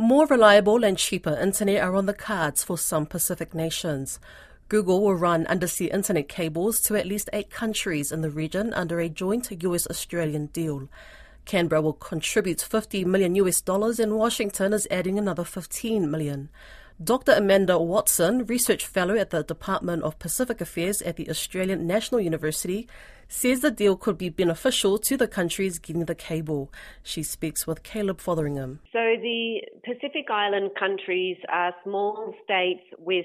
More reliable and cheaper internet are on the cards for some Pacific nations. Google will run undersea internet cables to at least eight countries in the region under a joint US Australian deal. Canberra will contribute 50 million US dollars and Washington is adding another 15 million. Dr. Amanda Watson, Research Fellow at the Department of Pacific Affairs at the Australian National University, says the deal could be beneficial to the countries getting the cable. She speaks with Caleb Fotheringham. So, the Pacific Island countries are small states with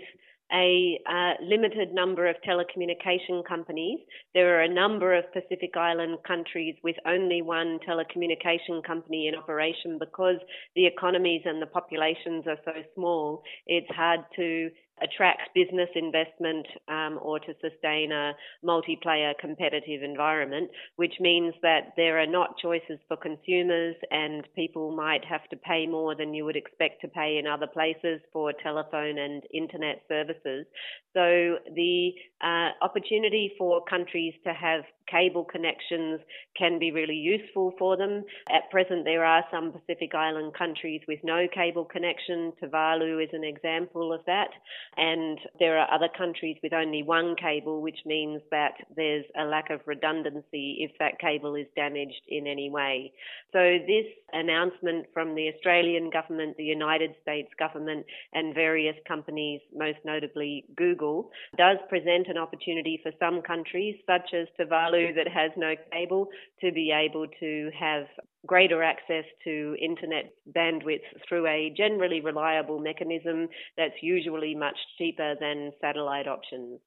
a uh, limited number of telecommunication companies. There are a number of Pacific Island countries with only one telecommunication company in operation because the economies and the populations are so small. It's hard to attract business investment um, or to sustain a multiplayer competitive environment, which means that there are not choices for consumers and people might have to pay more than you would expect to pay in other places for telephone and internet services. So the uh, opportunity for countries to have cable connections can be really useful for them. At present, there are some Pacific Island countries with no cable connection. Tuvalu is an example of that. And there are other countries with only one cable, which means that there's a lack of redundancy if that cable is damaged in any way. So this announcement from the Australian government, the United States government, and various companies, most notably Google, does present an opportunity for some countries, such as Tuvalu, that has no cable to be able to have greater access to internet bandwidth through a generally reliable mechanism that's usually much cheaper than satellite options.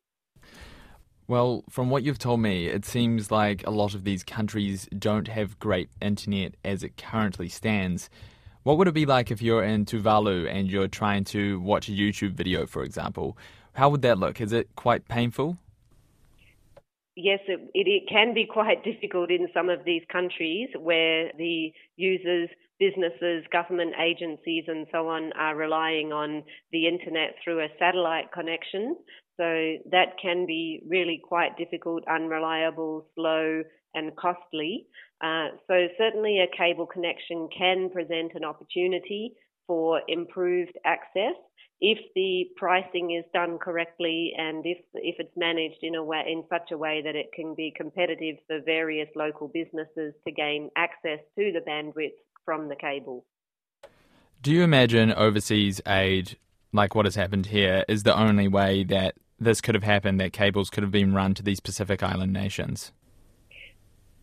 Well, from what you've told me, it seems like a lot of these countries don't have great internet as it currently stands. What would it be like if you're in Tuvalu and you're trying to watch a YouTube video, for example? How would that look? Is it quite painful? Yes, it, it, it, can be quite difficult in some of these countries where the users, businesses, government agencies, and so on are relying on the internet through a satellite connection. So that can be really quite difficult, unreliable, slow, and costly. Uh, so certainly a cable connection can present an opportunity for improved access if the pricing is done correctly and if if it's managed in a way in such a way that it can be competitive for various local businesses to gain access to the bandwidth from the cable. Do you imagine overseas aid like what has happened here is the only way that this could have happened that cables could have been run to these Pacific Island nations?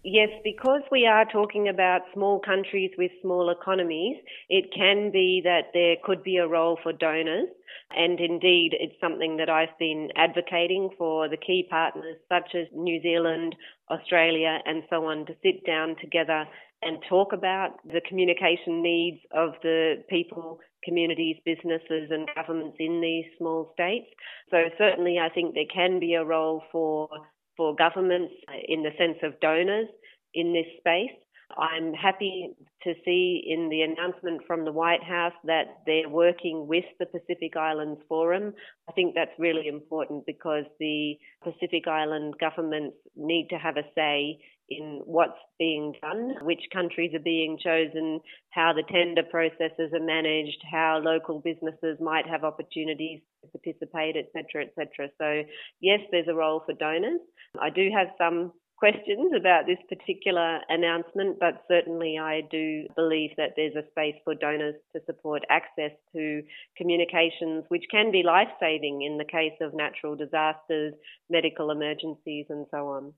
Yes, because we are talking about small countries with small economies, it can be that there could be a role for donors. And indeed, it's something that I've been advocating for the key partners such as New Zealand, Australia, and so on to sit down together and talk about the communication needs of the people, communities, businesses, and governments in these small states. So, certainly, I think there can be a role for for governments in the sense of donors in this space. I'm happy to see in the announcement from the White House that they're working with the Pacific Islands Forum. I think that's really important because the Pacific Island governments need to have a say in what's being done, which countries are being chosen, how the tender processes are managed, how local businesses might have opportunities to participate, etc., etc. So yes, there's a role for donors. I do have some questions about this particular announcement, but certainly I do believe that there's a space for donors to support access to communications, which can be life saving in the case of natural disasters, medical emergencies, and so on.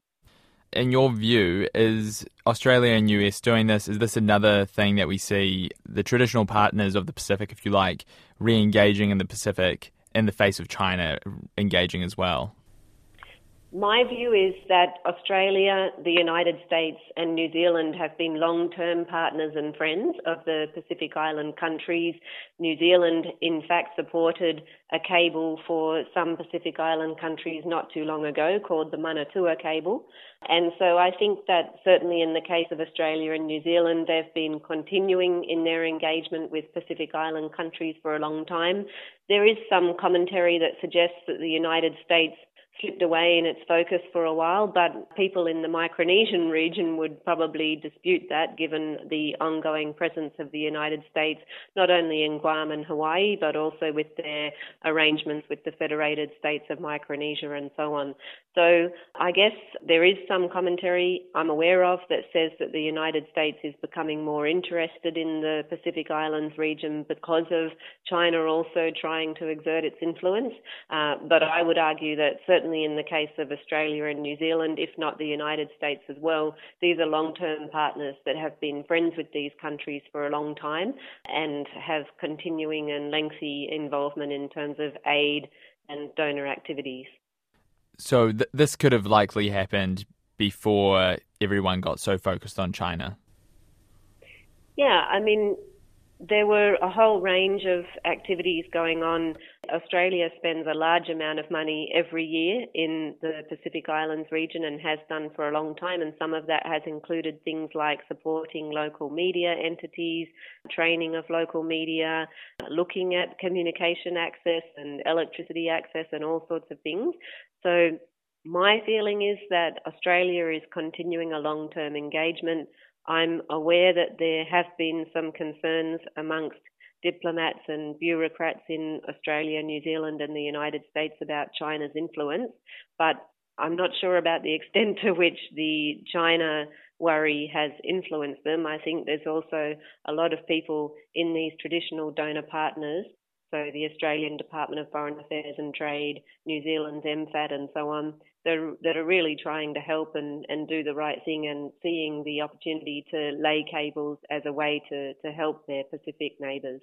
In your view, is Australia and US doing this? Is this another thing that we see the traditional partners of the Pacific, if you like, re engaging in the Pacific in the face of China engaging as well? My view is that Australia, the United States, and New Zealand have been long term partners and friends of the Pacific Island countries. New Zealand, in fact, supported a cable for some Pacific Island countries not too long ago called the Manatua cable. And so I think that certainly in the case of Australia and New Zealand, they've been continuing in their engagement with Pacific Island countries for a long time. There is some commentary that suggests that the United States slipped away in its focus for a while, but people in the Micronesian region would probably dispute that given the ongoing presence of the United States, not only in Guam and Hawaii, but also with their arrangements with the Federated States of Micronesia and so on. So I guess there is some commentary I'm aware of that says that the United States is becoming more interested in the Pacific Islands region because of China also trying to exert its influence. Uh, but I would argue that certainly in the case of Australia and New Zealand, if not the United States as well, these are long term partners that have been friends with these countries for a long time and have continuing and lengthy involvement in terms of aid and donor activities. So th- this could have likely happened before everyone got so focused on China. Yeah, I mean, there were a whole range of activities going on. Australia spends a large amount of money every year in the Pacific Islands region and has done for a long time, and some of that has included things like supporting local media entities, training of local media, looking at communication access and electricity access, and all sorts of things. So, my feeling is that Australia is continuing a long term engagement I'm aware that there have been some concerns amongst diplomats and bureaucrats in Australia, New Zealand, and the United States about China's influence, but I'm not sure about the extent to which the China worry has influenced them. I think there's also a lot of people in these traditional donor partners, so the Australian Department of Foreign Affairs and Trade, New Zealand's MFAT, and so on, that, are really trying to help and, and do the right thing and seeing the opportunity to lay cables as a way to, to help their Pacific neighbours.